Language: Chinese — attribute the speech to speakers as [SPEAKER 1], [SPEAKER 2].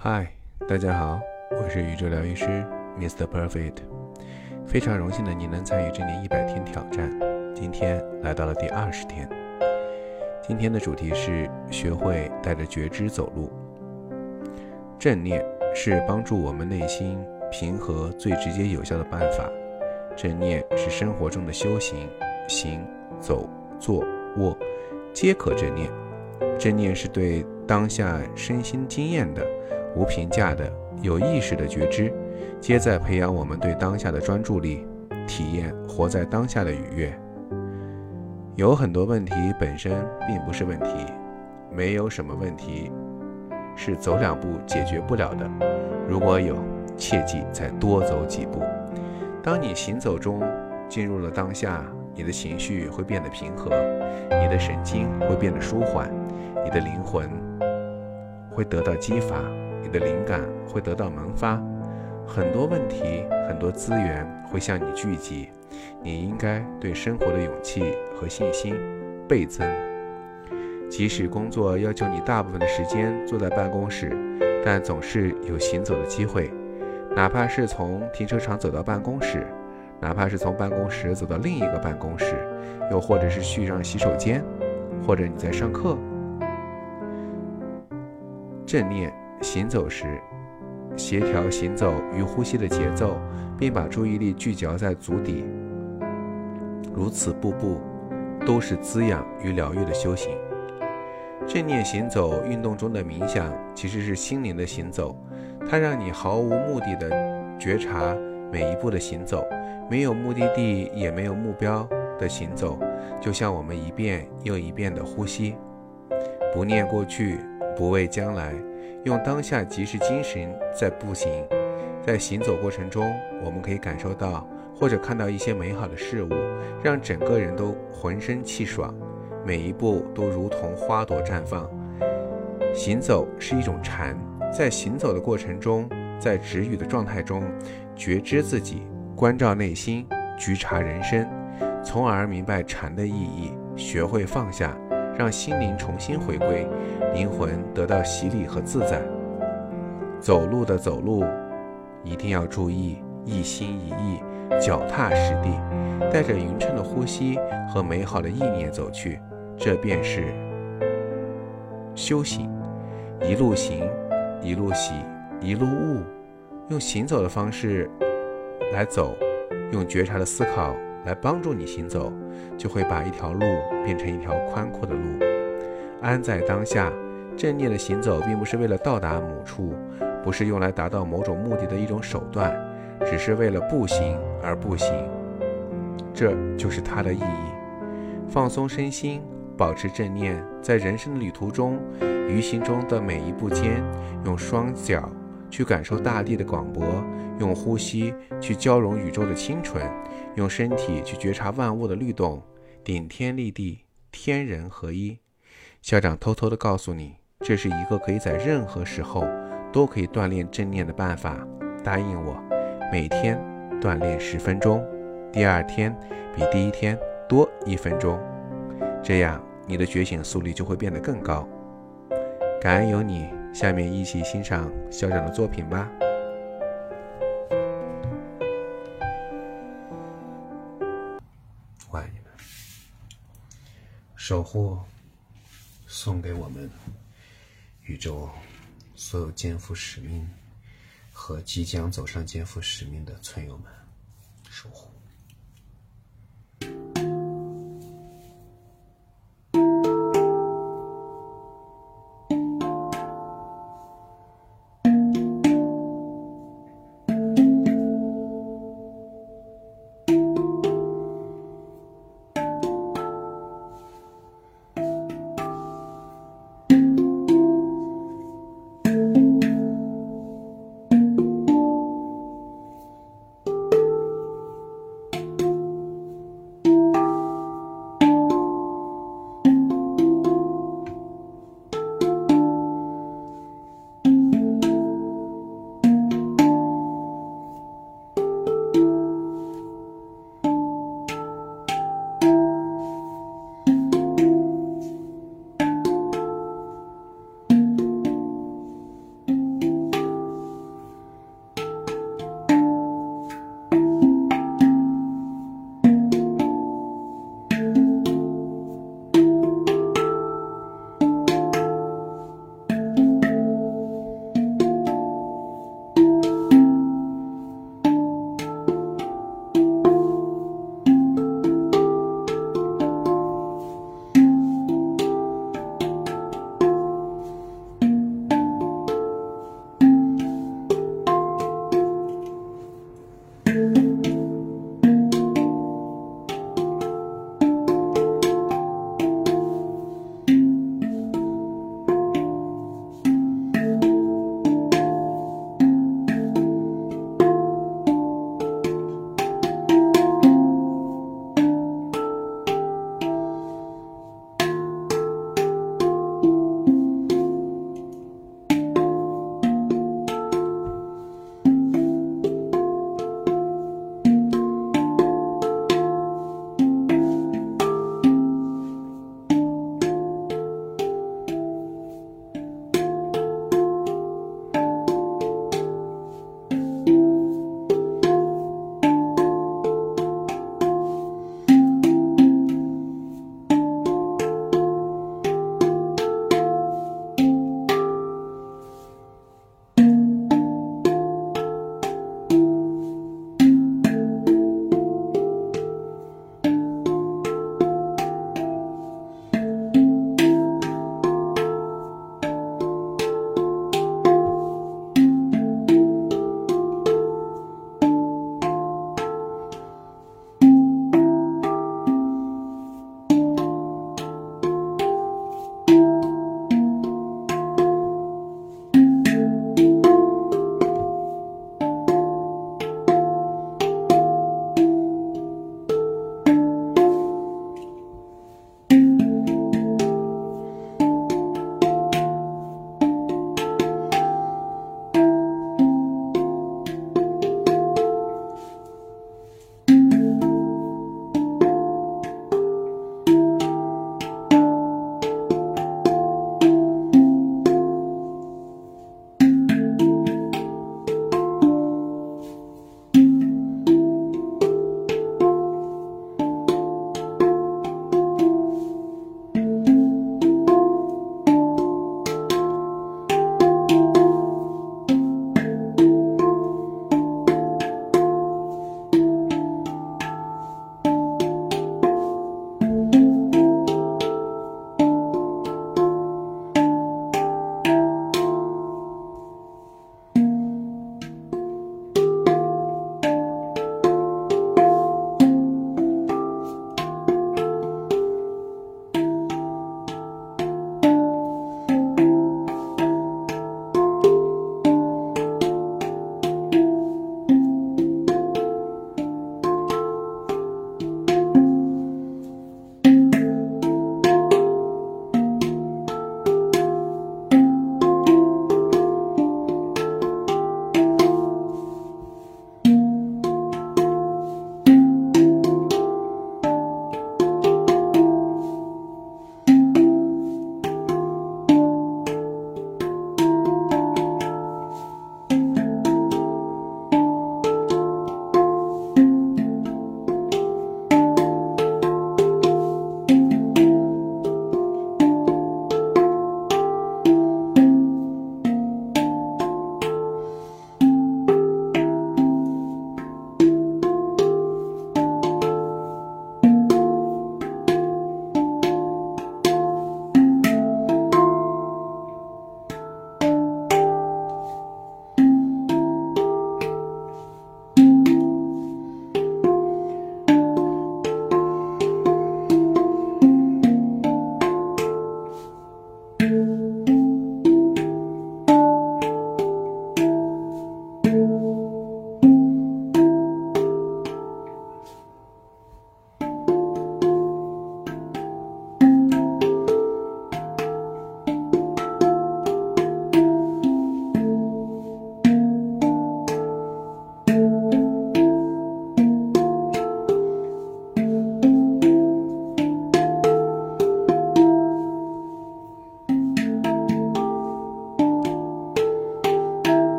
[SPEAKER 1] 嗨，大家好，我是宇宙疗愈师 Mr. Perfect，非常荣幸的你能参与这年一百天挑战，今天来到了第二十天。今天的主题是学会带着觉知走路。正念是帮助我们内心平和最直接有效的办法。正念是生活中的修行，行走坐卧皆可正念。正念是对当下身心经验的。无评价的有意识的觉知，皆在培养我们对当下的专注力，体验活在当下的愉悦。有很多问题本身并不是问题，没有什么问题是走两步解决不了的。如果有，切记再多走几步。当你行走中进入了当下，你的情绪会变得平和，你的神经会变得舒缓，你的灵魂会得到激发。你的灵感会得到萌发，很多问题、很多资源会向你聚集，你应该对生活的勇气和信心倍增。即使工作要求你大部分的时间坐在办公室，但总是有行走的机会，哪怕是从停车场走到办公室，哪怕是从办公室走到另一个办公室，又或者是去上洗手间，或者你在上课，正念。行走时，协调行走与呼吸的节奏，并把注意力聚焦在足底。如此，步步都是滋养与疗愈的修行。正念行走运动中的冥想，其实是心灵的行走，它让你毫无目的的觉察每一步的行走，没有目的地也没有目标的行走，就像我们一遍又一遍的呼吸，不念过去，不畏将来。用当下即是精神在步行，在行走过程中，我们可以感受到或者看到一些美好的事物，让整个人都浑身气爽，每一步都如同花朵绽放。行走是一种禅，在行走的过程中，在止语的状态中，觉知自己，关照内心，觉察人生，从而明白禅的意义，学会放下。让心灵重新回归，灵魂得到洗礼和自在。走路的走路，一定要注意一心一意，脚踏实地，带着匀称的呼吸和美好的意念走去，这便是修行。一路行，一路喜，一路悟，用行走的方式来走，用觉察的思考。来帮助你行走，就会把一条路变成一条宽阔的路。安在当下，正念的行走并不是为了到达某处，不是用来达到某种目的的一种手段，只是为了步行而步行。这就是它的意义。放松身心，保持正念，在人生的旅途中，于行中的每一步间，用双脚去感受大地的广博，用呼吸去交融宇宙的清纯。用身体去觉察万物的律动，顶天立地，天人合一。校长偷偷的告诉你，这是一个可以在任何时候都可以锻炼正念的办法。答应我，每天锻炼十分钟，第二天比第一天多一分钟，这样你的觉醒速率就会变得更高。感恩有你，下面一起欣赏校长的作品吧。守护，送给我们宇宙所有肩负使命和即将走上肩负使命的村友们，守护。